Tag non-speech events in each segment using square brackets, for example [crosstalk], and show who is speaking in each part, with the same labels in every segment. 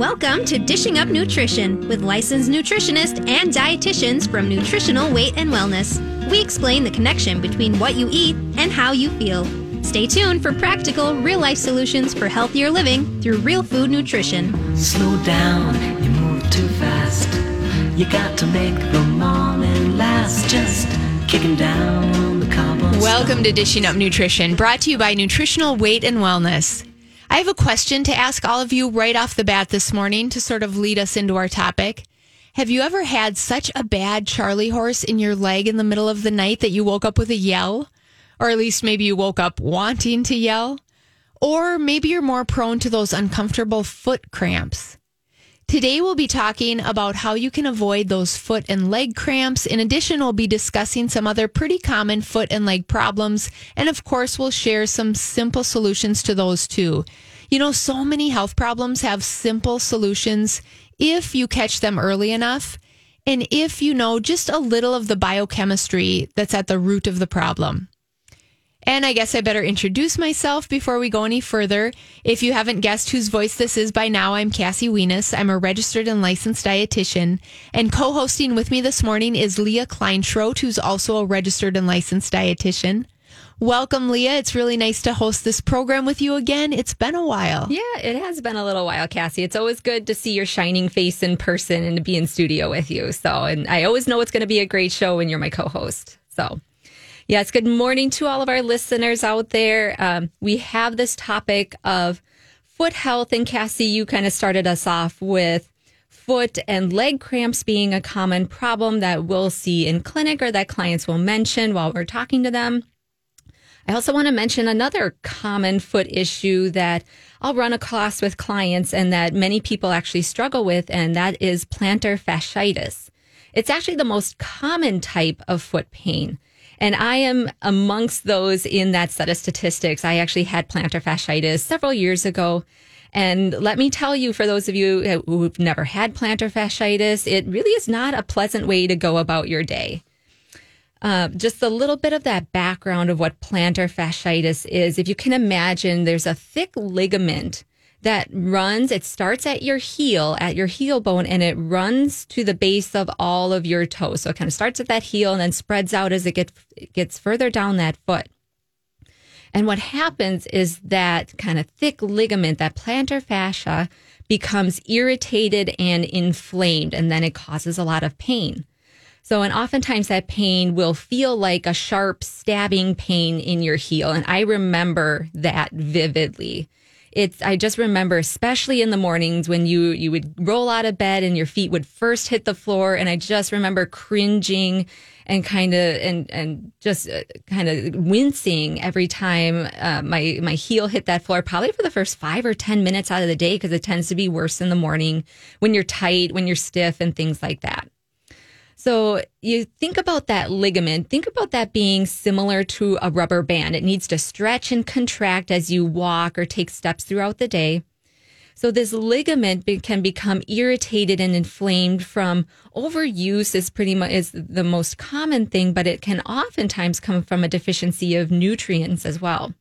Speaker 1: Welcome to Dishing Up Nutrition with licensed nutritionists and dietitians from Nutritional Weight and Wellness. We explain the connection between what you eat and how you feel. Stay tuned for practical, real life solutions for healthier living through real food nutrition.
Speaker 2: Slow down, you move too fast. You got to make the morning last. Just kicking down on the cobblestone.
Speaker 3: Welcome to Dishing Up Nutrition, brought to you by Nutritional Weight and Wellness. I have a question to ask all of you right off the bat this morning to sort of lead us into our topic. Have you ever had such a bad Charlie horse in your leg in the middle of the night that you woke up with a yell? Or at least maybe you woke up wanting to yell? Or maybe you're more prone to those uncomfortable foot cramps. Today, we'll be talking about how you can avoid those foot and leg cramps. In addition, we'll be discussing some other pretty common foot and leg problems. And of course, we'll share some simple solutions to those too. You know, so many health problems have simple solutions if you catch them early enough. And if you know just a little of the biochemistry that's at the root of the problem. And I guess I better introduce myself before we go any further. If you haven't guessed whose voice this is by now, I'm Cassie Weness. I'm a registered and licensed dietitian. And co hosting with me this morning is Leah Kleinschrodt, who's also a registered and licensed dietitian. Welcome, Leah. It's really nice to host this program with you again. It's been a while.
Speaker 4: Yeah, it has been a little while, Cassie. It's always good to see your shining face in person and to be in studio with you. So, and I always know it's going to be a great show when you're my co host. So, Yes, good morning to all of our listeners out there. Um, we have this topic of foot health, and Cassie, you kind of started us off with foot and leg cramps being a common problem that we'll see in clinic or that clients will mention while we're talking to them. I also want to mention another common foot issue that I'll run across with clients and that many people actually struggle with, and that is plantar fasciitis. It's actually the most common type of foot pain. And I am amongst those in that set of statistics. I actually had plantar fasciitis several years ago. And let me tell you, for those of you who've never had plantar fasciitis, it really is not a pleasant way to go about your day. Uh, just a little bit of that background of what plantar fasciitis is. If you can imagine, there's a thick ligament that runs, it starts at your heel, at your heel bone, and it runs to the base of all of your toes. So it kind of starts at that heel and then spreads out as it gets, it gets further down that foot. And what happens is that kind of thick ligament, that plantar fascia, becomes irritated and inflamed, and then it causes a lot of pain. So, and oftentimes that pain will feel like a sharp stabbing pain in your heel. And I remember that vividly it's i just remember especially in the mornings when you you would roll out of bed and your feet would first hit the floor and i just remember cringing and kind of and and just uh, kind of wincing every time uh, my my heel hit that floor probably for the first five or ten minutes out of the day because it tends to be worse in the morning when you're tight when you're stiff and things like that so you think about that ligament, think about that being similar to a rubber band. It needs to stretch and contract as you walk or take steps throughout the day. So this ligament be, can become irritated and inflamed from overuse is pretty much is the most common thing, but it can oftentimes come from a deficiency of nutrients as well.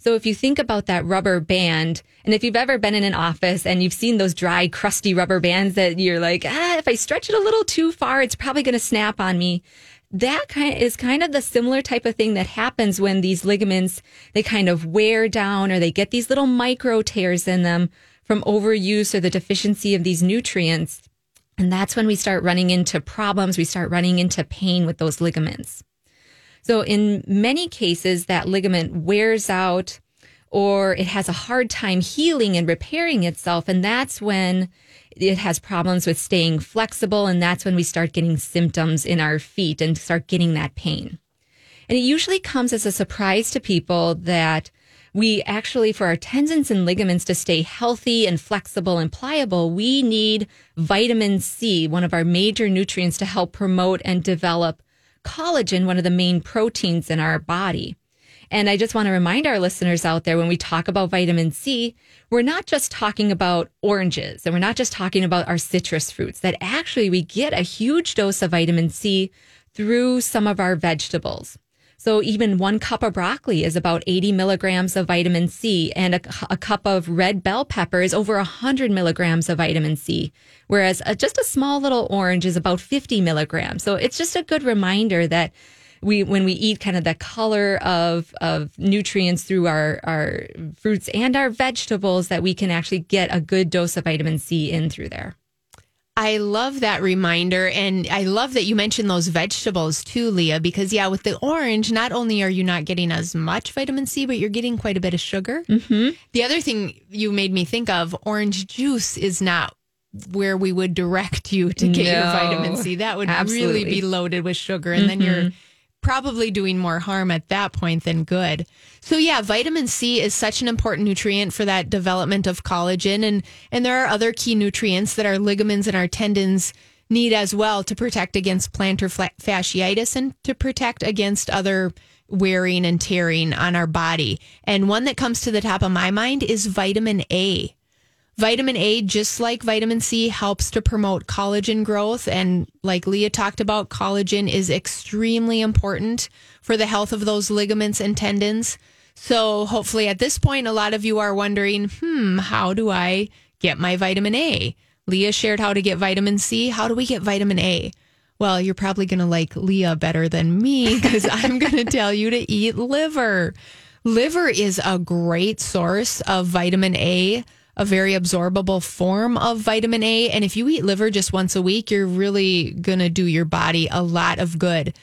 Speaker 4: So if you think about that rubber band, and if you've ever been in an office and you've seen those dry, crusty rubber bands that you're like, ah, if I stretch it a little too far, it's probably going to snap on me. That kind of is kind of the similar type of thing that happens when these ligaments, they kind of wear down or they get these little micro tears in them from overuse or the deficiency of these nutrients. And that's when we start running into problems. We start running into pain with those ligaments. So in many cases, that ligament wears out or it has a hard time healing and repairing itself. And that's when it has problems with staying flexible. And that's when we start getting symptoms in our feet and start getting that pain. And it usually comes as a surprise to people that we actually, for our tendons and ligaments to stay healthy and flexible and pliable, we need vitamin C, one of our major nutrients to help promote and develop collagen, one of the main proteins in our body. And I just want to remind our listeners out there when we talk about vitamin C, we're not just talking about oranges and we're not just talking about our citrus fruits, that actually we get a huge dose of vitamin C through some of our vegetables. So even one cup of broccoli is about 80 milligrams of vitamin C and a, a cup of red bell pepper is over 100 milligrams of vitamin C. Whereas a, just a small little orange is about 50 milligrams. So it's just a good reminder that we, when we eat kind of the color of, of nutrients through our, our fruits and our vegetables, that we can actually get a good dose of vitamin C in through there.
Speaker 3: I love that reminder. And I love that you mentioned those vegetables too, Leah, because yeah, with the orange, not only are you not getting as much vitamin C, but you're getting quite a bit of sugar. Mm-hmm. The other thing you made me think of orange juice is not where we would direct you to get your vitamin C. That would really be loaded with sugar. And then you're probably doing more harm at that point than good. So yeah, vitamin C is such an important nutrient for that development of collagen and and there are other key nutrients that our ligaments and our tendons need as well to protect against plantar fasciitis and to protect against other wearing and tearing on our body. And one that comes to the top of my mind is vitamin A. Vitamin A, just like vitamin C, helps to promote collagen growth. And like Leah talked about, collagen is extremely important for the health of those ligaments and tendons. So hopefully at this point, a lot of you are wondering, hmm, how do I get my vitamin A? Leah shared how to get vitamin C. How do we get vitamin A? Well, you're probably going to like Leah better than me because [laughs] I'm going to tell you to eat liver. Liver is a great source of vitamin A, a very absorbable form of vitamin A. And if you eat liver just once a week, you're really going to do your body a lot of good.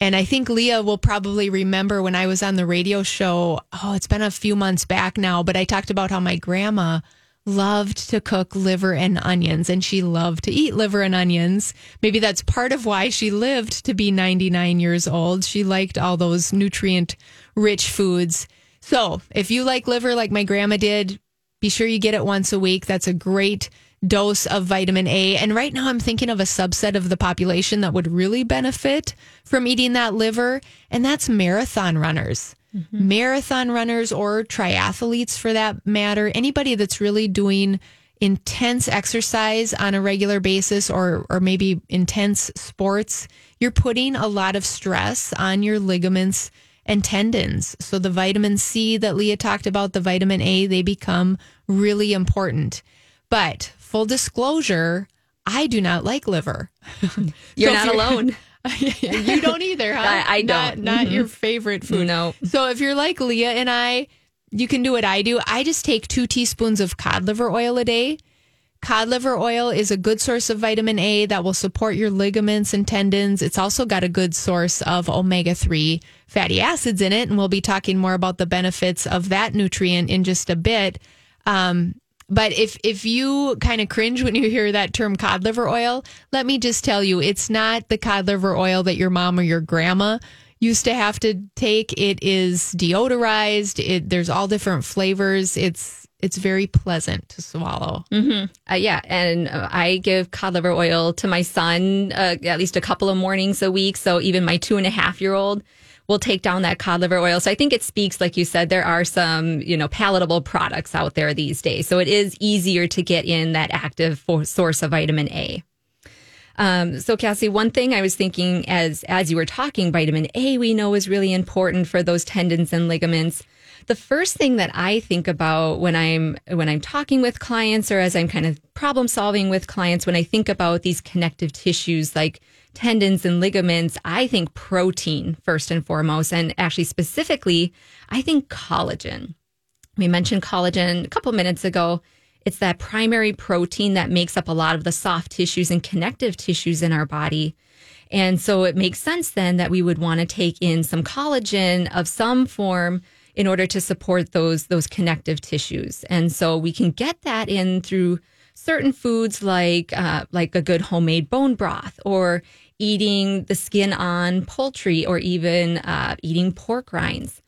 Speaker 3: And I think Leah will probably remember when I was on the radio show. Oh, it's been a few months back now, but I talked about how my grandma loved to cook liver and onions and she loved to eat liver and onions. Maybe that's part of why she lived to be 99 years old. She liked all those nutrient rich foods. So if you like liver like my grandma did, be sure you get it once a week. That's a great dose of vitamin A. And right now, I'm thinking of a subset of the population that would really benefit from eating that liver, and that's marathon runners. Mm-hmm. Marathon runners or triathletes for that matter, anybody that's really doing intense exercise on a regular basis or or maybe intense sports, you're putting a lot of stress on your ligaments and tendons. So the vitamin C that Leah talked about, the vitamin A, they become really important. But full disclosure, I do not like liver. [laughs]
Speaker 4: You're
Speaker 3: So
Speaker 4: not alone. [laughs]
Speaker 3: you don't either, huh?
Speaker 4: I- I
Speaker 3: Not,
Speaker 4: don't.
Speaker 3: not your favorite food.
Speaker 4: No.
Speaker 3: So if you're like Leah and I, you can do what I do. I just take two teaspoons of cod liver oil a day. Cod liver oil is a good source of vitamin A that will support your ligaments and tendons. It's also got a good source of omega 3 fatty acids in it. And we'll be talking more about the benefits of that nutrient in just a bit. Um, but if if you kind of cringe when you hear that term cod liver oil, let me just tell you, it's not the cod liver oil that your mom or your grandma used to have to take. It is deodorized. It there's all different flavors. It's it's very pleasant to swallow.
Speaker 4: Uh, yeah, and uh, I give cod liver oil to my son uh, at least a couple of mornings a week. So even my two and a half year old will take down that cod liver oil. So I think it speaks, like you said, there are some you know palatable products out there these days. So it is easier to get in that active for- source of vitamin A. Um, so Cassie, one thing I was thinking as as you were talking, vitamin A we know is really important for those tendons and ligaments. The first thing that I think about when I'm when I'm talking with clients or as I'm kind of problem solving with clients when I think about these connective tissues like tendons and ligaments, I think protein first and foremost and actually specifically, I think collagen. We mentioned collagen a couple minutes ago. It's that primary protein that makes up a lot of the soft tissues and connective tissues in our body. And so it makes sense then that we would want to take in some collagen of some form in order to support those those connective tissues. And so we can get that in through certain foods like uh, like a good homemade bone broth or eating the skin on poultry or even uh, eating pork rinds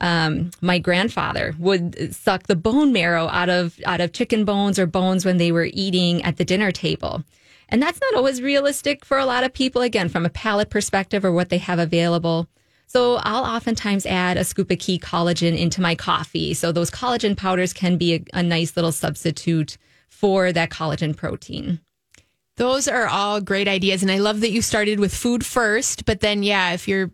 Speaker 4: um, my grandfather would suck the bone marrow out of out of chicken bones or bones when they were eating at the dinner table. And that's not always realistic for a lot of people, again, from a palate perspective or what they have available. So I'll oftentimes add a scoop of key collagen into my coffee. So those collagen powders can be a, a nice little substitute for that collagen protein.
Speaker 3: Those are all great ideas. And I love that you started with food first. But then, yeah, if you're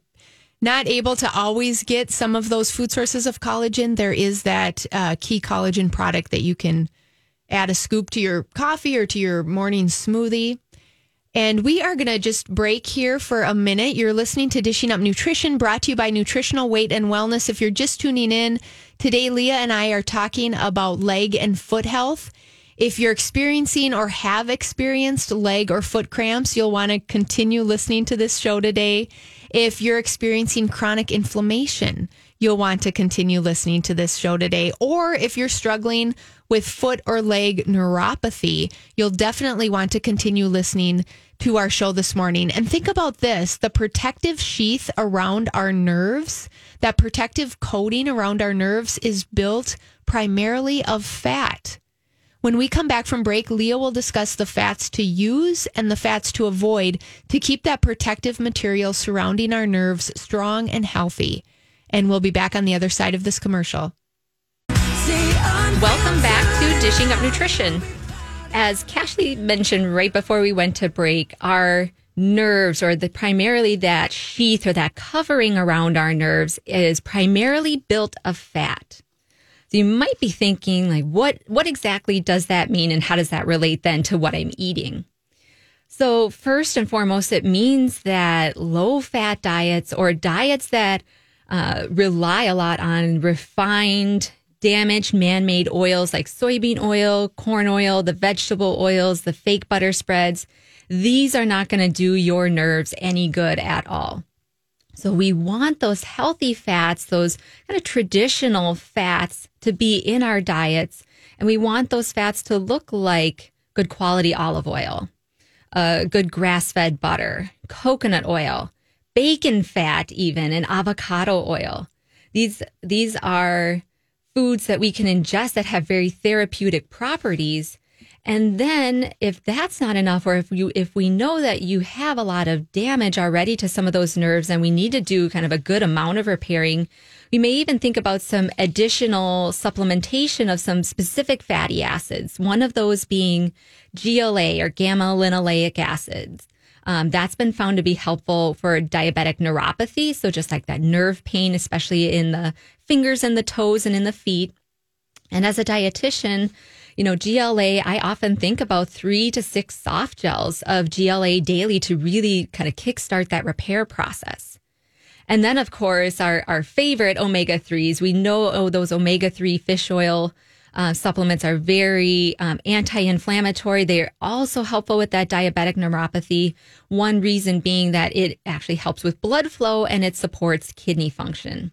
Speaker 3: not able to always get some of those food sources of collagen, there is that uh, key collagen product that you can add a scoop to your coffee or to your morning smoothie. And we are going to just break here for a minute. You're listening to Dishing Up Nutrition, brought to you by Nutritional Weight and Wellness. If you're just tuning in, today Leah and I are talking about leg and foot health. If you're experiencing or have experienced leg or foot cramps, you'll want to continue listening to this show today. If you're experiencing chronic inflammation, you'll want to continue listening to this show today. Or if you're struggling with foot or leg neuropathy, you'll definitely want to continue listening to our show this morning. And think about this the protective sheath around our nerves, that protective coating around our nerves is built primarily of fat. When we come back from break, Leah will discuss the fats to use and the fats to avoid to keep that protective material surrounding our nerves strong and healthy. And we'll be back on the other side of this commercial.
Speaker 4: Welcome back to Dishing Up Nutrition. As Cashley mentioned right before we went to break, our nerves or the primarily that sheath or that covering around our nerves is primarily built of fat. So you might be thinking like what what exactly does that mean and how does that relate then to what I'm eating? So first and foremost it means that low fat diets or diets that uh, rely a lot on refined damaged man-made oils like soybean oil, corn oil, the vegetable oils, the fake butter spreads, these are not going to do your nerves any good at all. So we want those healthy fats, those kind of traditional fats to be in our diets. And we want those fats to look like good quality olive oil, uh, good grass fed butter, coconut oil, bacon fat, even, and avocado oil. These, these are foods that we can ingest that have very therapeutic properties and then if that's not enough, or if you, if we know that you have a lot of damage already to some of those nerves and we need to do kind of a good amount of repairing, we may even think about some additional supplementation of some specific fatty acids. One of those being GLA or gamma linoleic acids. Um, that's been found to be helpful for diabetic neuropathy. So just like that nerve pain, especially in the fingers and the toes and in the feet. And as a dietitian, you know, GLA, I often think about three to six soft gels of GLA daily to really kind of kickstart that repair process. And then, of course, our, our favorite omega 3s. We know oh, those omega 3 fish oil uh, supplements are very um, anti inflammatory. They're also helpful with that diabetic neuropathy. One reason being that it actually helps with blood flow and it supports kidney function.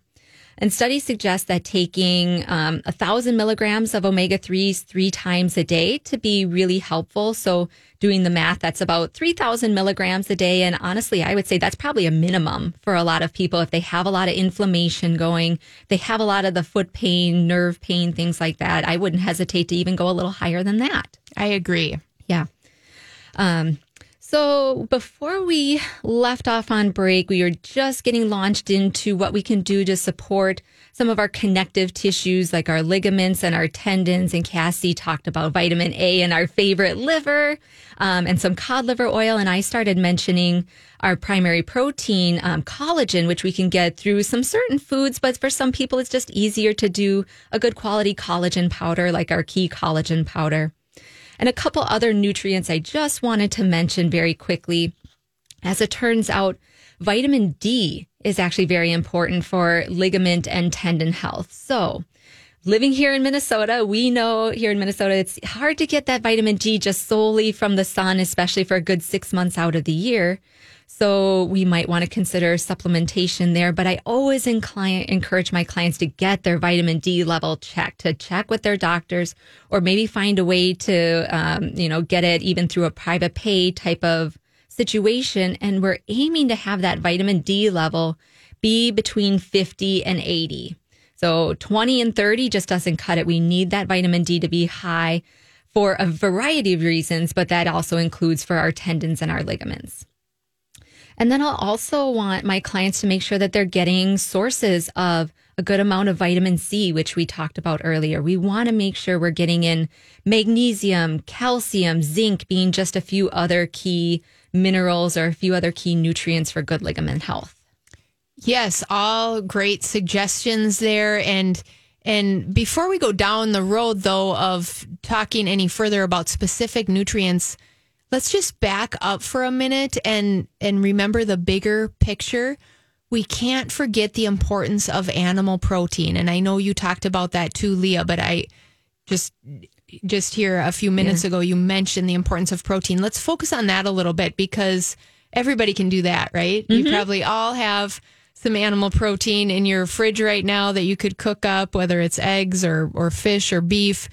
Speaker 4: And studies suggest that taking um, a thousand milligrams of omega 3s three times a day to be really helpful. So doing the math, that's about 3,000 milligrams a day. And honestly, I would say that's probably a minimum for a lot of people. If they have a lot of inflammation going, they have a lot of the foot pain, nerve pain, things like that. I wouldn't hesitate to even go a little higher than that.
Speaker 3: I agree.
Speaker 4: Yeah. Um, so, before we left off on break, we were just getting launched into what we can do to support some of our connective tissues, like our ligaments and our tendons. And Cassie talked about vitamin A and our favorite liver um, and some cod liver oil. And I started mentioning our primary protein, um, collagen, which we can get through some certain foods. But for some people, it's just easier to do a good quality collagen powder, like our key collagen powder and a couple other nutrients I just wanted to mention very quickly. As it turns out, vitamin D is actually very important for ligament and tendon health. So, living here in Minnesota, we know here in Minnesota, it's hard to get that vitamin D just solely from the sun, especially for a good six months out of the year. So we might want to consider supplementation there. But I always encourage my clients to get their vitamin D level checked, to check with their doctors, or maybe find a way to, um, you know, get it even through a private pay type of situation. And we're aiming to have that vitamin D level be between 50 and 80. So 20 and 30 just doesn't cut it. We need that vitamin D to be high for a variety of reasons, but that also includes for our tendons and our ligaments. And then I'll also want my clients to make sure that they're getting sources of a good amount of vitamin C, which we talked about earlier. We want to make sure we're getting in magnesium, calcium, zinc being just a few other key minerals or a few other key nutrients for good ligament health.
Speaker 3: Yes, all great suggestions there and and before we go down the road though of talking any further about specific nutrients, let's just back up for a minute and and remember the bigger picture. We can't forget the importance of animal protein and I know you talked about that too Leah, but I just just here a few minutes ago you mentioned the importance of protein. Let's focus on that a little bit because everybody can do that, right? You mm-hmm. probably all have some animal protein in your fridge right now that you could cook up, whether it's eggs or, or fish or beef.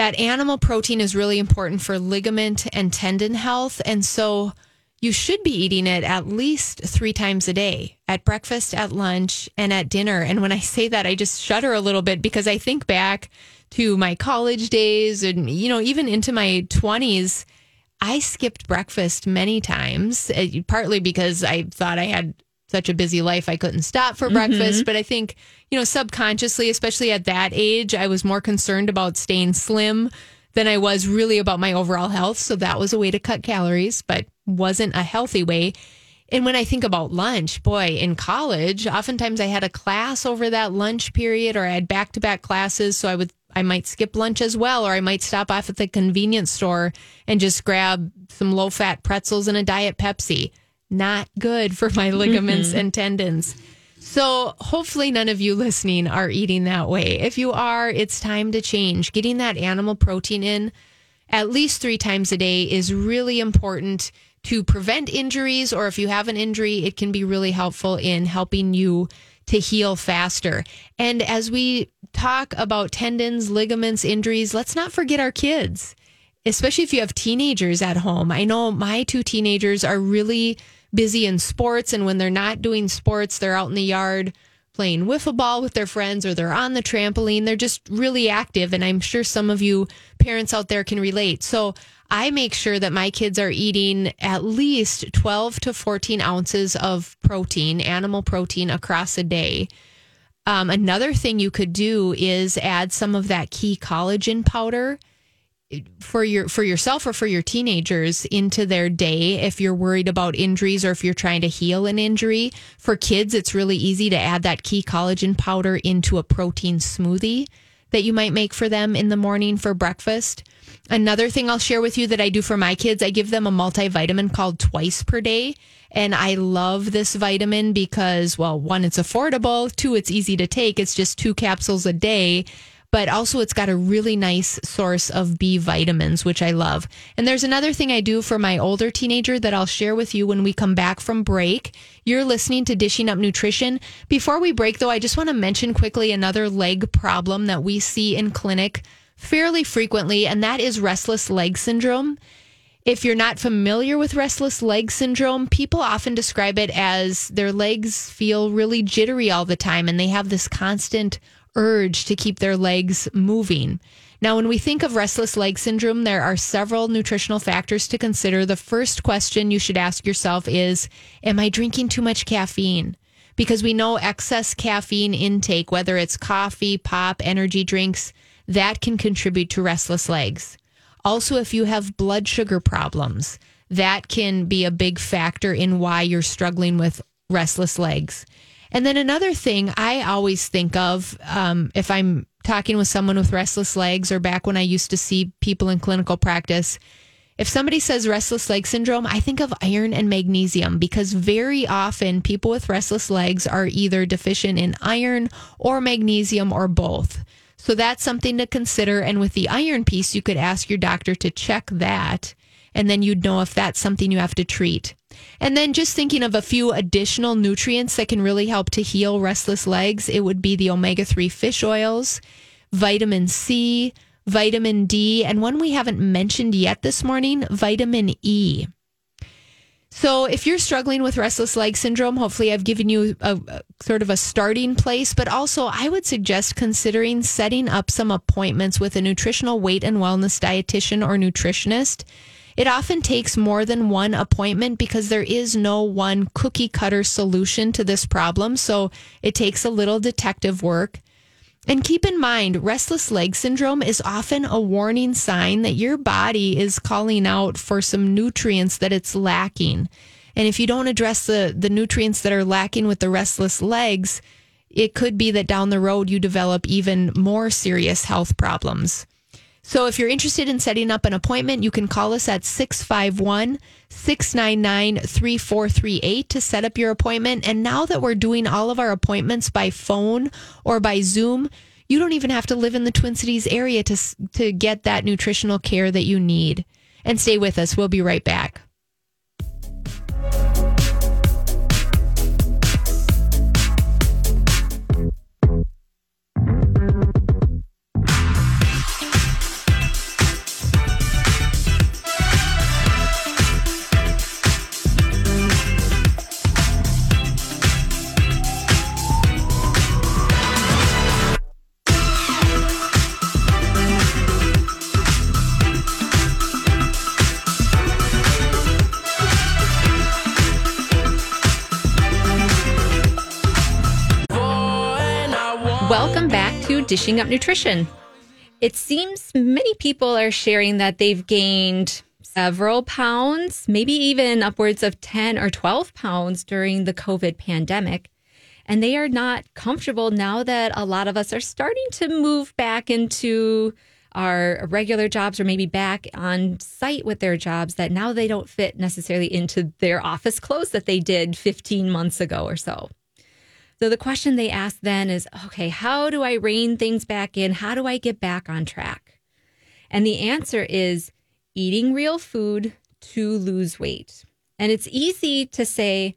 Speaker 3: That animal protein is really important for ligament and tendon health. And so you should be eating it at least three times a day at breakfast, at lunch, and at dinner. And when I say that, I just shudder a little bit because I think back to my college days and, you know, even into my 20s. I skipped breakfast many times, uh, partly because I thought I had such a busy life I couldn't stop for mm-hmm. breakfast. But I think, you know, subconsciously, especially at that age, I was more concerned about staying slim than I was really about my overall health. So that was a way to cut calories, but wasn't a healthy way. And when I think about lunch, boy, in college, oftentimes I had a class over that lunch period or I had back to back classes. So I would, I might skip lunch as well, or I might stop off at the convenience store and just grab some low fat pretzels and a Diet Pepsi. Not good for my ligaments mm-hmm. and tendons. So hopefully none of you listening are eating that way. If you are, it's time to change. Getting that animal protein in at least three times a day is really important to prevent injuries, or if you have an injury, it can be really helpful in helping you to heal faster. And as we talk about tendons, ligaments, injuries, let's not forget our kids, especially if you have teenagers at home. I know my two teenagers are really busy in sports, and when they're not doing sports, they're out in the yard playing wiffle ball with their friends or they're on the trampoline. They're just really active. And I'm sure some of you parents out there can relate. So I make sure that my kids are eating at least 12 to 14 ounces of protein, animal protein across a day. Um, another thing you could do is add some of that key collagen powder for your for yourself or for your teenagers into their day if you're worried about injuries or if you're trying to heal an injury. For kids, it's really easy to add that key collagen powder into a protein smoothie that you might make for them in the morning for breakfast. Another thing I'll share with you that I do for my kids, I give them a multivitamin called twice per day. And I love this vitamin because, well, one, it's affordable. Two, it's easy to take. It's just two capsules a day but also it's got a really nice source of B vitamins, which I love. And there's another thing I do for my older teenager that I'll share with you when we come back from break. You're listening to Dishing Up Nutrition. Before we break, though, I just want to mention quickly another leg problem that we see in clinic fairly frequently, and that is restless leg syndrome. If you're not familiar with restless leg syndrome, people often describe it as their legs feel really jittery all the time and they have this constant urge to keep their legs moving. Now, when we think of restless leg syndrome, there are several nutritional factors to consider. The first question you should ask yourself is Am I drinking too much caffeine? Because we know excess caffeine intake, whether it's coffee, pop, energy drinks, that can contribute to restless legs. Also, if you have blood sugar problems, that can be a big factor in why you're struggling with restless legs. And then another thing I always think of um, if I'm talking with someone with restless legs or back when I used to see people in clinical practice, if somebody says restless leg syndrome, I think of iron and magnesium because very often people with restless legs are either deficient in iron or magnesium or both. So that's something to consider. And with the iron piece, you could ask your doctor to check that, and then you'd know if that's something you have to treat. And then just thinking of a few additional nutrients that can really help to heal restless legs, it would be the omega 3 fish oils, vitamin C, vitamin D, and one we haven't mentioned yet this morning, vitamin E. So, if you're struggling with restless leg syndrome, hopefully I've given you a, a, sort of a starting place, but also I would suggest considering setting up some appointments with a nutritional weight and wellness dietitian or nutritionist. It often takes more than one appointment because there is no one cookie cutter solution to this problem. So, it takes a little detective work. And keep in mind, restless leg syndrome is often a warning sign that your body is calling out for some nutrients that it's lacking. And if you don't address the, the nutrients that are lacking with the restless legs, it could be that down the road you develop even more serious health problems. So if you're interested in setting up an appointment, you can call us at 651 699 3438 to set up your appointment. And now that we're doing all of our appointments by phone or by Zoom, you don't even have to live in the Twin Cities area to, to get that nutritional care that you need. And stay with us. We'll be right back.
Speaker 4: Dishing Up Nutrition. It seems many people are sharing that they've gained several pounds, maybe even upwards of 10 or 12 pounds during the COVID pandemic. And they are not comfortable now that a lot of us are starting to move back into our regular jobs or maybe back on site with their jobs that now they don't fit necessarily into their office clothes that they did 15 months ago or so. So the question they ask then is okay, how do I rein things back in? How do I get back on track? And the answer is eating real food to lose weight. And it's easy to say,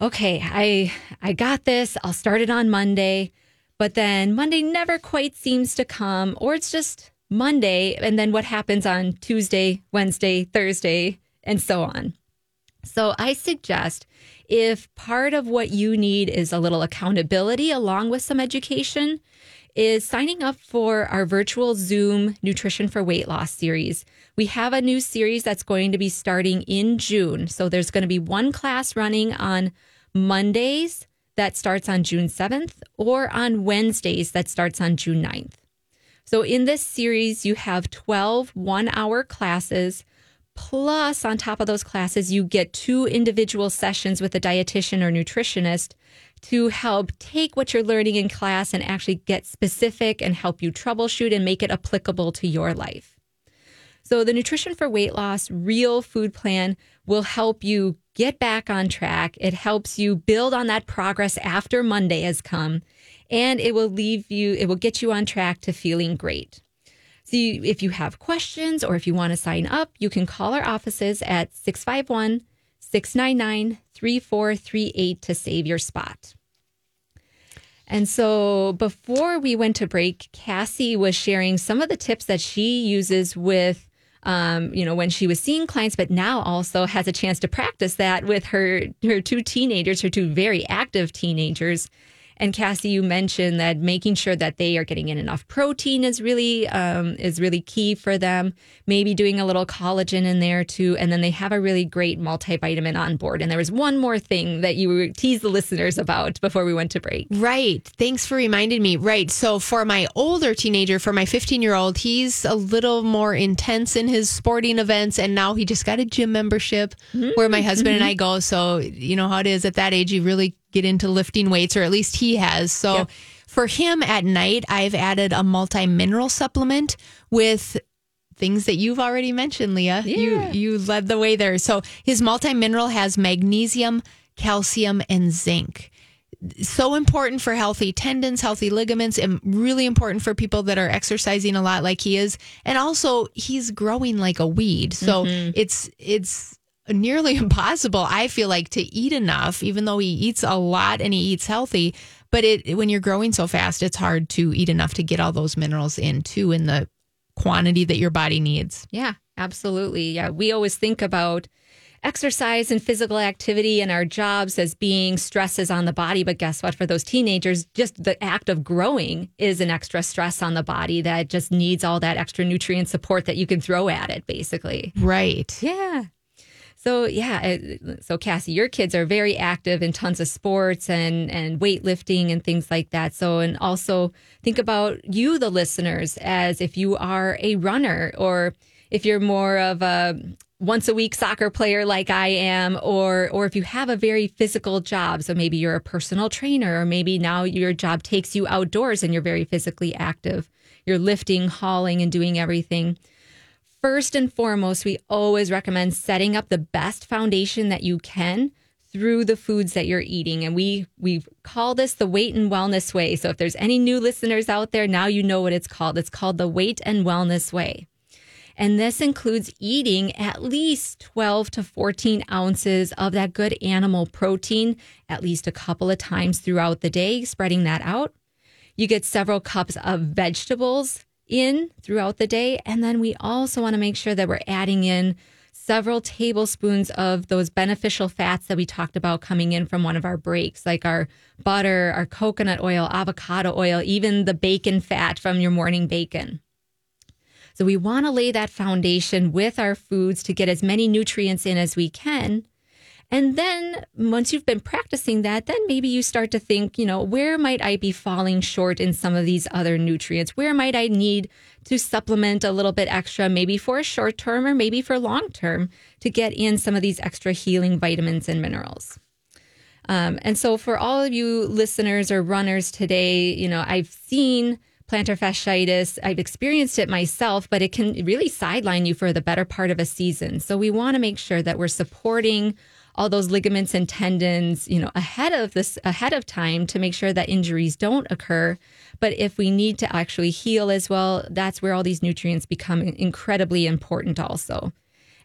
Speaker 4: okay, I I got this. I'll start it on Monday. But then Monday never quite seems to come or it's just Monday and then what happens on Tuesday, Wednesday, Thursday and so on. So I suggest if part of what you need is a little accountability along with some education, is signing up for our virtual Zoom Nutrition for Weight Loss series. We have a new series that's going to be starting in June. So there's going to be one class running on Mondays that starts on June 7th or on Wednesdays that starts on June 9th. So in this series, you have 12 one hour classes Plus, on top of those classes, you get two individual sessions with a dietitian or nutritionist to help take what you're learning in class and actually get specific and help you troubleshoot and make it applicable to your life. So, the Nutrition for Weight Loss Real Food Plan will help you get back on track. It helps you build on that progress after Monday has come, and it will leave you, it will get you on track to feeling great. So you, if you have questions or if you want to sign up, you can call our offices at 651 699 3438 to save your spot. And so before we went to break, Cassie was sharing some of the tips that she uses with, um, you know, when she was seeing clients, but now also has a chance to practice that with her her two teenagers, her two very active teenagers. And Cassie, you mentioned that making sure that they are getting in enough protein is really um, is really key for them. Maybe doing a little collagen in there too, and then they have a really great multivitamin on board. And there was one more thing that you teased the listeners about before we went to break.
Speaker 3: Right. Thanks for reminding me. Right. So for my older teenager, for my 15 year old, he's a little more intense in his sporting events, and now he just got a gym membership mm-hmm. where my husband mm-hmm. and I go. So you know how it is at that age. You really get into lifting weights, or at least he has. So yep. for him at night, I've added a multi mineral supplement with things that you've already mentioned, Leah. Yeah. You you led the way there. So his multi mineral has magnesium, calcium, and zinc. So important for healthy tendons, healthy ligaments, and really important for people that are exercising a lot like he is. And also he's growing like a weed. So mm-hmm. it's it's nearly [laughs] impossible, I feel like, to eat enough, even though he eats a lot and he eats healthy. But it when you're growing so fast, it's hard to eat enough to get all those minerals in too in the quantity that your body needs.
Speaker 4: Yeah, absolutely. Yeah. We always think about exercise and physical activity and our jobs as being stresses on the body. But guess what? For those teenagers, just the act of growing is an extra stress on the body that just needs all that extra nutrient support that you can throw at it, basically.
Speaker 3: Right.
Speaker 4: Yeah. So yeah, so Cassie, your kids are very active in tons of sports and and weightlifting and things like that. So and also think about you, the listeners, as if you are a runner or if you're more of a once a week soccer player like I am, or or if you have a very physical job, so maybe you're a personal trainer, or maybe now your job takes you outdoors and you're very physically active. You're lifting, hauling, and doing everything. First and foremost, we always recommend setting up the best foundation that you can through the foods that you're eating. And we we call this the weight and wellness way. So if there's any new listeners out there, now you know what it's called. It's called the weight and wellness way. And this includes eating at least 12 to 14 ounces of that good animal protein at least a couple of times throughout the day, spreading that out. You get several cups of vegetables in throughout the day. And then we also want to make sure that we're adding in several tablespoons of those beneficial fats that we talked about coming in from one of our breaks, like our butter, our coconut oil, avocado oil, even the bacon fat from your morning bacon. So we want to lay that foundation with our foods to get as many nutrients in as we can. And then once you've been practicing that, then maybe you start to think, you know, where might I be falling short in some of these other nutrients? Where might I need to supplement a little bit extra, maybe for a short term or maybe for long term to get in some of these extra healing vitamins and minerals? Um, and so for all of you listeners or runners today, you know, I've seen plantar fasciitis. I've experienced it myself, but it can really sideline you for the better part of a season. So we want to make sure that we're supporting all those ligaments and tendons, you know, ahead of this ahead of time to make sure that injuries don't occur. But if we need to actually heal as well, that's where all these nutrients become incredibly important also.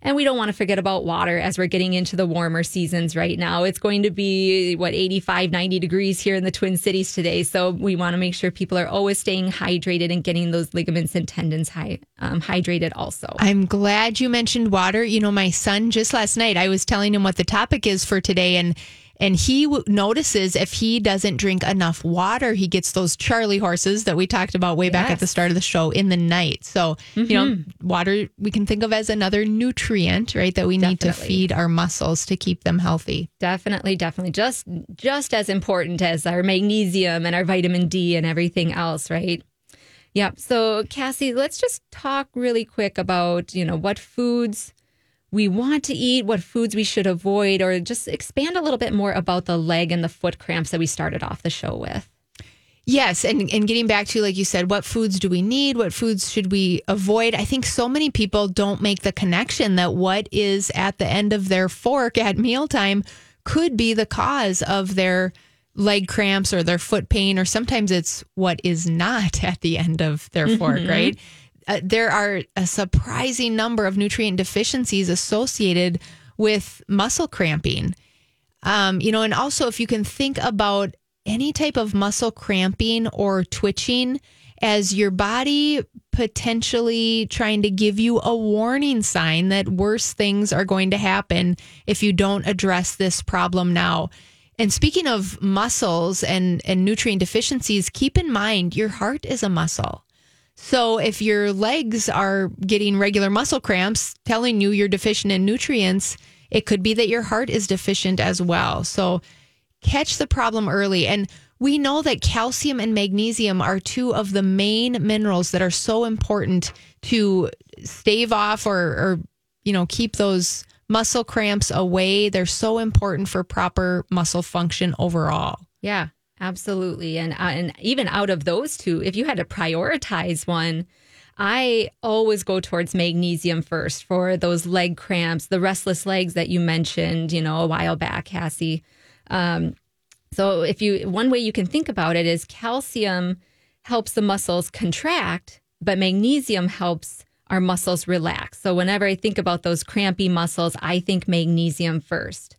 Speaker 4: And we don't want to forget about water as we're getting into the warmer seasons right now. It's going to be, what, 85, 90 degrees here in the Twin Cities today. So we want to make sure people are always staying hydrated and getting those ligaments and tendons high, um, hydrated also.
Speaker 3: I'm glad you mentioned water. You know, my son just last night, I was telling him what the topic is for today. And and he w- notices if he doesn't drink enough water, he gets those Charlie horses that we talked about way yes. back at the start of the show in the night. So, mm-hmm. you know, mm-hmm. water we can think of as another nutrient, right, that we definitely. need to feed our muscles to keep them healthy.
Speaker 4: Definitely, definitely. Just just as important as our magnesium and our vitamin D and everything else, right? Yep. So, Cassie, let's just talk really quick about, you know, what foods we want to eat, what foods we should avoid, or just expand a little bit more about the leg and the foot cramps that we started off the show with.
Speaker 3: Yes, and and getting back to like you said, what foods do we need? What foods should we avoid? I think so many people don't make the connection that what is at the end of their fork at [laughs] mealtime could be the cause of their leg cramps or their foot pain, or sometimes it's what is not [laughs] at the end of their fork, mm-hmm. right? Uh, there are a surprising number of nutrient deficiencies associated with muscle cramping. Um, you know, and also if you can think about any type of muscle cramping or twitching as your body potentially trying to give you a warning sign that worse things are going to happen if you don't address this problem now. And speaking of muscles and, and nutrient deficiencies, keep in mind your heart is a muscle. So if your legs are getting regular muscle cramps, telling you you're deficient in nutrients, it could be that your heart is deficient as well. So catch the problem early. And we know that calcium and magnesium are two of the main minerals that are so important to stave off or, or you know, keep those muscle cramps away. They're so important for proper muscle function overall.
Speaker 4: Yeah. Absolutely. And, uh, and even out of those two, if you had to prioritize one, I always go towards magnesium first for those leg cramps, the restless legs that you mentioned, you know, a while back, Cassie. Um, so if you, one way you can think about it is calcium helps the muscles contract, but magnesium helps our muscles relax. So whenever I think about those crampy muscles, I think magnesium first.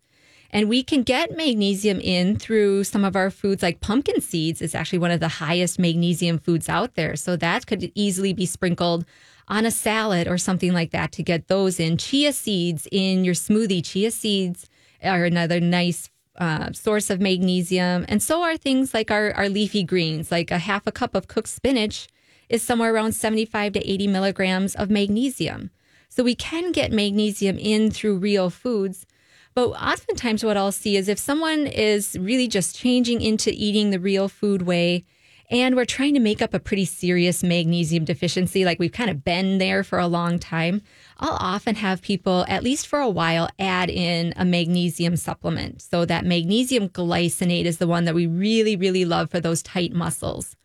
Speaker 4: And we can get magnesium in through some of our foods, like pumpkin seeds is actually one of the highest magnesium foods out there. So that could easily be sprinkled on a salad or something like that to get those in. Chia seeds in your smoothie. Chia seeds are another nice uh, source of magnesium. And so are things like our, our leafy greens, like a half a cup of cooked spinach is somewhere around 75 to 80 milligrams of magnesium. So we can get magnesium in through real foods. But oftentimes, what I'll see is if someone is really just changing into eating the real food way and we're trying to make up a pretty serious magnesium deficiency, like we've kind of been there for a long time, I'll often have people, at least for a while, add in a magnesium supplement. So that magnesium glycinate is the one that we really, really love for those tight muscles.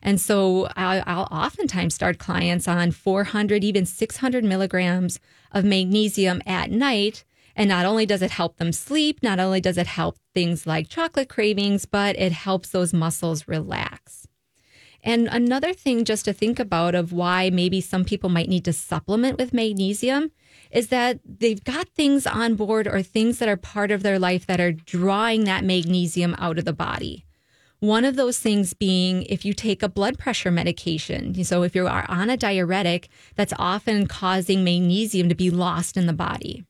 Speaker 4: And so I'll, oftentimes start clients on 400, even 600 milligrams of magnesium at night. And not only does it help them sleep, not only does it help things like chocolate cravings, but it helps those muscles relax. And another thing just to think about of why maybe some people might need to supplement with magnesium is that they've got things on board or things that are part of their life that are drawing that magnesium out of the body. One of those things being if you take a blood pressure medication. So if you are on a diuretic, that's often causing magnesium to be lost in the body.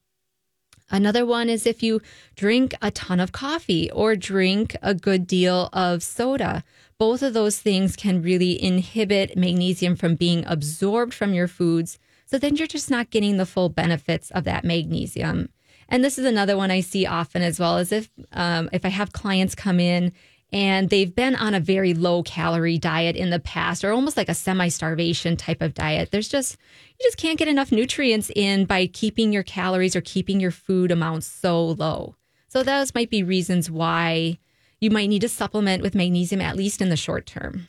Speaker 4: Another one is if you drink a ton of coffee or drink a good deal of soda both of those things can really inhibit magnesium from being absorbed from your foods. So then you're just not getting the full benefits of that magnesium. And this is another one I see often as well as if um, if I have clients come in and they've been on a very low calorie diet in the past or almost like a semi starvation type of diet. There's just you just can't get enough nutrients in by keeping your calories or keeping your food amounts so low. So those might be reasons why you might need to supplement with magnesium at least in the short term.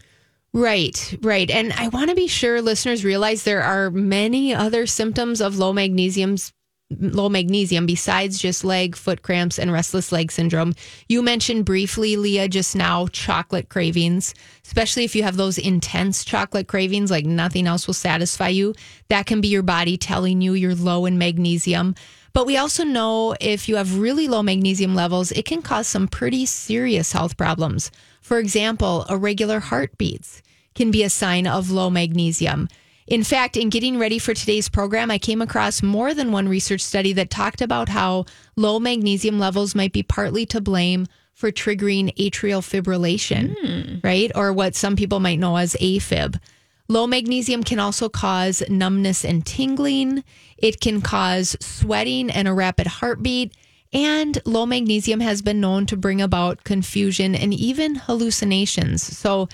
Speaker 3: Right, right. And I want to be sure listeners realize there are many other symptoms of low magnesium's low magnesium besides just leg, foot cramps, and restless leg syndrome. You mentioned briefly, Leah, just now chocolate cravings, especially if you have those intense chocolate cravings, like nothing else will satisfy you. That can be your body telling you you're low in magnesium. But we also know if you have really low magnesium levels, it can cause some pretty serious health problems. For example, irregular heartbeats can be a sign of low magnesium. In fact, in getting ready for today's program, I came across more than one research study that talked about how low magnesium levels might be partly to blame for triggering atrial fibrillation, mm. right? Or what some people might know as AFib. Low magnesium can also cause numbness and tingling. It can cause sweating and a rapid heartbeat. And low magnesium has been known to bring about confusion and even hallucinations. So,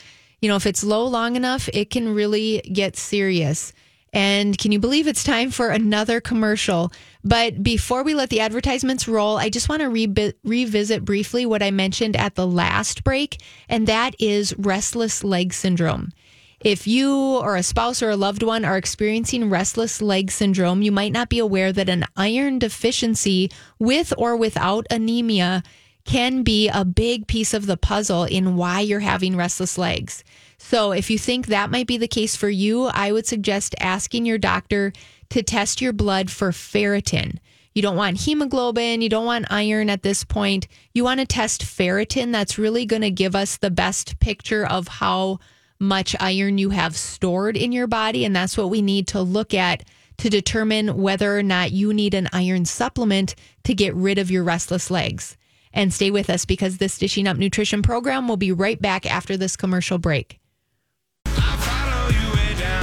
Speaker 3: you know, if it's low long enough, it can really get serious. And can you believe it's time for another commercial? But before we let the advertisements roll, I just want to re- revisit briefly what I mentioned at the last break, and that is restless leg syndrome. If you or a spouse or a loved one are experiencing restless leg syndrome, you might not be aware that an iron deficiency with or without anemia can be a big piece of the puzzle in why you're having restless legs. So, if you think that might be the case for you, I would suggest asking your doctor to test your blood for ferritin. You don't want hemoglobin, you don't want iron at this point. You want to test ferritin. That's really going to give us the best picture of how much iron you have stored in your body. And that's what we need to look at to determine whether or not you need an iron supplement to get rid of your restless legs. And stay with us because this Dishing Up Nutrition program will be right back after this commercial break.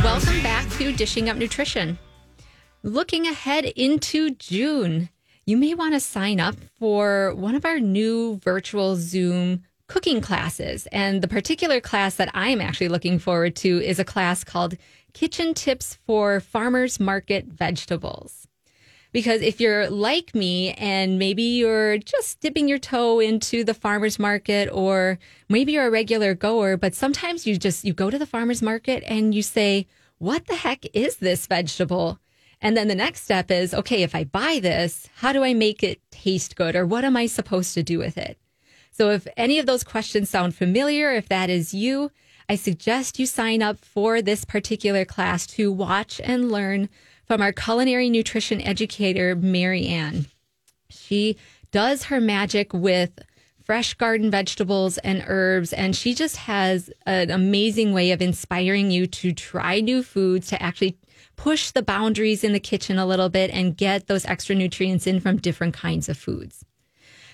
Speaker 4: Welcome back to Dishing Up Nutrition. Looking ahead into June, you may want to sign up for one of our new virtual Zoom cooking classes. And the particular class that I'm actually looking forward to is a class called Kitchen Tips for Farmers Market Vegetables. Because if you're like me and maybe you're just dipping your toe into the farmer's market or maybe you're a regular goer, but sometimes you just you go to the farmer's market and you say, "What the heck is this vegetable?" And then the next step is, okay, if I buy this, how do I make it taste good or what am I supposed to do with it? So if any of those questions sound familiar, if that is you, I suggest you sign up for this particular class to watch and learn from our culinary nutrition educator, Mary Ann. She does her magic with fresh garden vegetables and herbs, and she just has an amazing way of inspiring you to try new foods, to actually push the boundaries in the kitchen a little bit and get those extra nutrients in from different kinds of foods.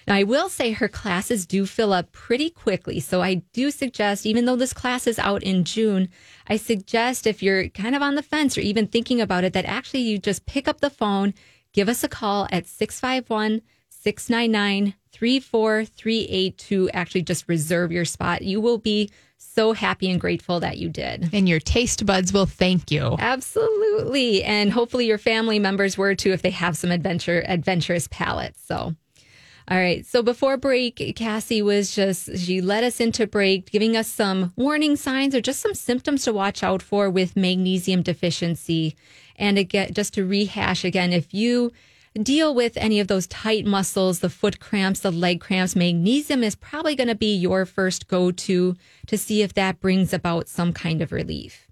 Speaker 4: Now, I will say her classes do fill up pretty quickly. So I do suggest, even though this class is out in June, I suggest if you're kind of on the fence or even thinking about it, that actually you just pick up the phone, give us a call at 651 699 3438 to actually just reserve your spot. You will be so happy and grateful that you did.
Speaker 3: And your taste buds will thank you.
Speaker 4: Absolutely. And hopefully your family members were too if they have some adventure adventurous palates. So all right. So before break, Cassie was just, she led us into break, giving us some warning signs or just some symptoms to watch out for with magnesium deficiency. And again, just to rehash again, if you deal with any of those tight muscles, the foot cramps, the leg cramps, magnesium is probably going to be your first go to to see if that brings about some kind of relief.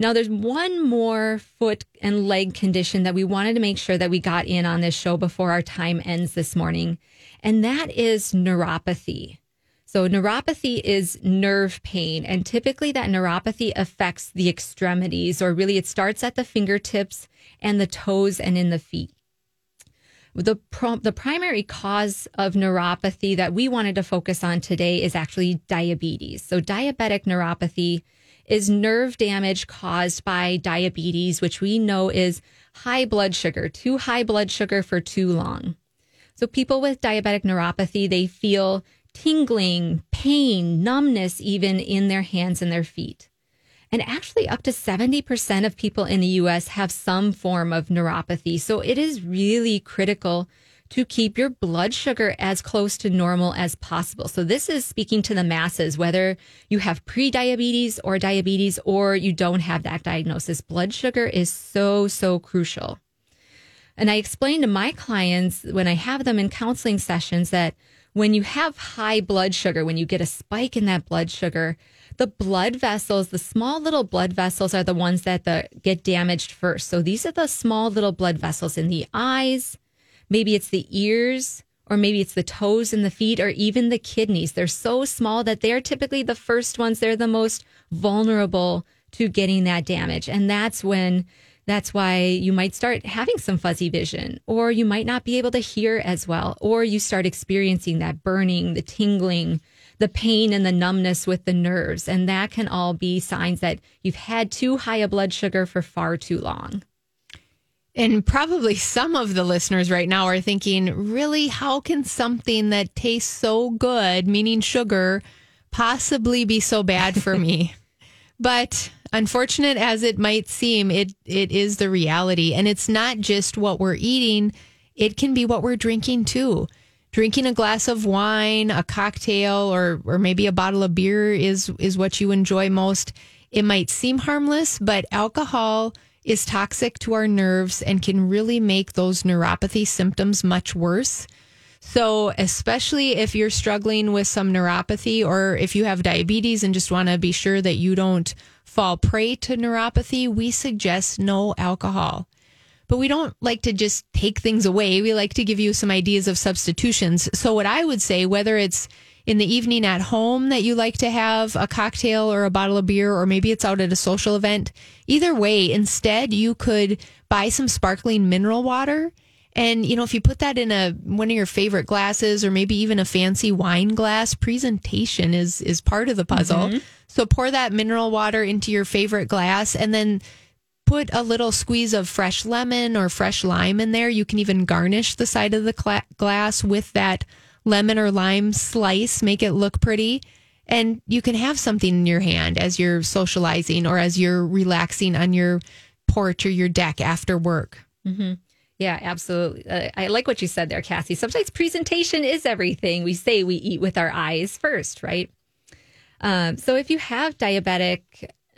Speaker 4: Now, there's one more foot and leg condition that we wanted to make sure that we got in on this show before our time ends this morning, and that is neuropathy. So, neuropathy is nerve pain, and typically that neuropathy affects the extremities, or really it starts at the fingertips and the toes and in the feet. The, pro- the primary cause of neuropathy that we wanted to focus on today is actually diabetes. So, diabetic neuropathy is nerve damage caused by diabetes, which we know is high blood sugar, too high blood sugar for too long. So people with diabetic neuropathy, they feel tingling, pain, numbness, even in their hands and their feet. And actually, up to 70% of people in the US have some form of neuropathy. So it is really critical to keep your blood sugar as close to normal as possible. So this is speaking to the masses, whether you have pre-diabetes or diabetes or you don't have that diagnosis. Blood sugar is so, so crucial. And I explain to my clients when I have them in counseling sessions that when you have high blood sugar, when you get a spike in that blood sugar, the blood vessels, the small little blood vessels are the ones that the, get damaged first. So these are the small little blood vessels in the eyes, Maybe it's the ears, or maybe it's the toes and the feet, or even the kidneys. They're so small that they're typically the first ones. They're the most vulnerable to getting that damage. And that's when, that's why you might start having some fuzzy vision, or you might not be able to hear as well, or you start experiencing that burning, the tingling, the pain and the numbness with the nerves. And that can all be signs that you've had too high a blood sugar for far too long.
Speaker 3: And probably some of the listeners right now are thinking, really, how can something that tastes so good, meaning sugar, possibly be so bad for me? [laughs] but unfortunate as it might seem, it it is the reality. And it's not just what we're eating, it can be what we're drinking too. Drinking a glass of wine, a cocktail, or or maybe a bottle of beer is is what you enjoy most. It might seem harmless, but alcohol is toxic to our nerves and can really make those neuropathy symptoms much worse. So, especially if you're struggling with some neuropathy or if you have diabetes and just want to be sure that you don't fall prey to neuropathy, we suggest no alcohol. But we don't like to just take things away. We like to give you some ideas of substitutions. So, what I would say, whether it's in the evening at home that you like to have a cocktail or a bottle of beer, or maybe it's out at a social event. Either way, instead, you could buy some sparkling mineral water. And, you know, if you put that in a, one of your favorite glasses or maybe even a fancy wine glass, presentation is, is part of the puzzle. Mm-hmm. So pour that mineral water into your favorite glass and then put a little squeeze of fresh lemon or fresh lime in there. You can even garnish the side of the cl- glass with that lemon or lime slice, make it look pretty. And you can have something in your hand as you're socializing or as you're relaxing on your porch or your deck after work.
Speaker 4: Mm-hmm. Yeah, absolutely. Uh, I like what you said there, Cassie. Sometimes presentation is everything. We say we eat with our eyes first, right? Um, so if you have diabetic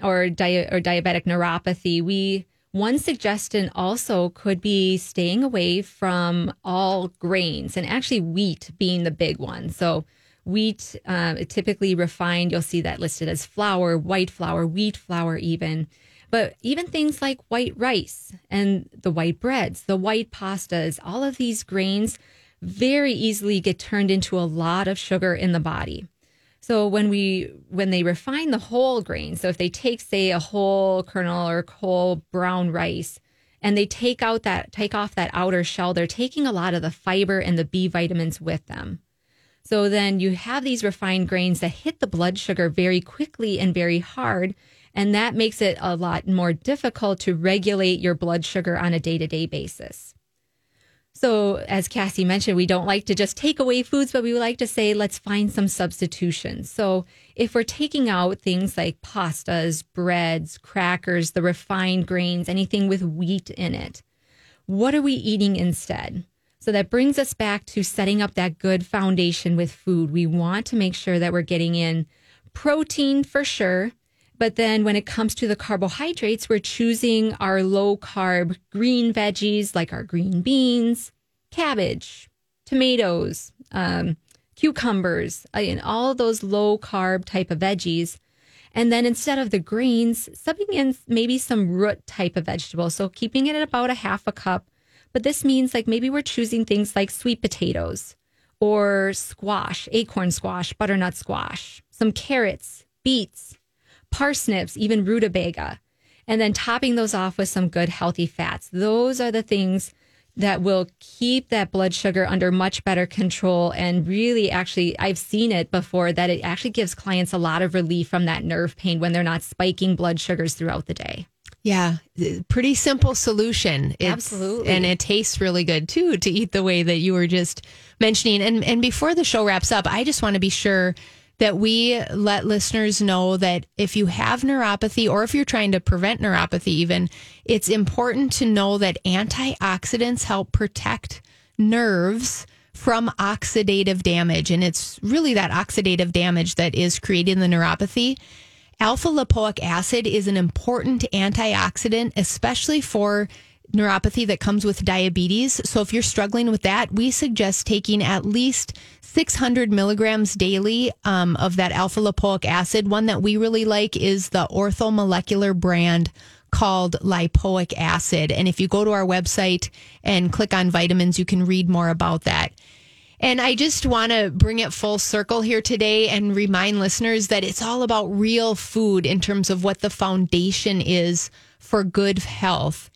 Speaker 4: or, di- or diabetic neuropathy, we one suggestion also could be staying away from all grains and actually wheat being the big one. So, wheat, um, typically refined, you'll see that listed as flour, white flour, wheat flour, even. But even things like white rice and the white breads, the white pastas, all of these grains very easily get turned into a lot of sugar in the body. So when we when they refine the whole grain, so if they take say a whole kernel or whole brown rice and they take out that take off that outer shell, they're taking a lot of the fiber and the B vitamins with them. So then you have these refined grains that hit the blood sugar very quickly and very hard. And that makes it a lot more difficult to regulate your blood sugar on a day to day basis. So, as Cassie mentioned, we don't like to just take away foods, but we like to say, let's find some substitutions. So, if we're taking out things like pastas, breads, crackers, the refined grains, anything with wheat in it, what are we eating instead? So, that brings us back to setting up that good foundation with food. We want to make sure that we're getting in protein for sure. But then when it comes to the carbohydrates, we're choosing our low carb green veggies like our green beans, cabbage, tomatoes, um, cucumbers, uh, and all those low carb type of veggies. And then instead of the greens, subbing in maybe some root type of vegetables. So keeping it at about a half a cup. But this means like maybe we're choosing things like sweet potatoes or squash, acorn squash, butternut squash, some carrots, beets, parsnips, even rutabaga, and then topping those off with some good healthy fats. Those are the things that will keep that blood sugar under much better control. And really, actually, I've seen it before that it actually gives clients a lot of relief from that nerve pain when they're not spiking blood sugars throughout the day.
Speaker 3: Yeah, uh, pretty simple solution. It's,
Speaker 4: Absolutely.
Speaker 3: And it tastes really good too to eat the way that you were just mentioning. And and before the show wraps up, I just want to be sure that we let listeners know that if you have neuropathy or if you're trying to prevent neuropathy, even, it's important to know that antioxidants help protect nerves from oxidative damage. And it's really that oxidative damage that is creating the neuropathy. Alpha lipoic acid is an important antioxidant, especially for neuropathy that comes with diabetes. So if you're struggling with that, we suggest taking at least 600 milligrams daily um, of that alpha lipoic acid. One that we really like is the orthomolecular brand called lipoic acid. And if you go to our website and click on vitamins, you can read more about that. And I just want to bring it full circle here today and remind listeners that it's all about real food in terms of what the foundation is for good health.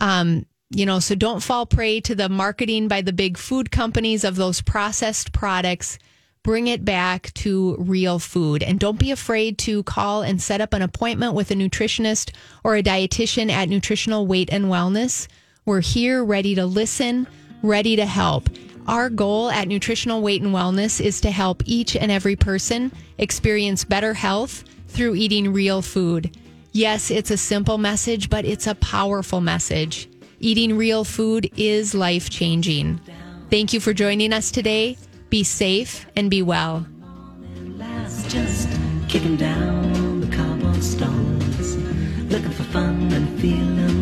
Speaker 3: Um, you know, so don't fall prey to the marketing by the big food companies of those processed products. Bring it back to real food and don't be afraid to call and set up an appointment with a nutritionist or a dietitian at Nutritional Weight and Wellness. We're here ready to listen, ready to help. Our goal at Nutritional Weight and Wellness is to help each and every person experience better health through eating real food. Yes, it's a simple message, but it's a powerful message. Eating real food is life changing. Thank you for joining us today. Be safe and be well.
Speaker 2: just kicking down the cobblestones looking for fun and feeling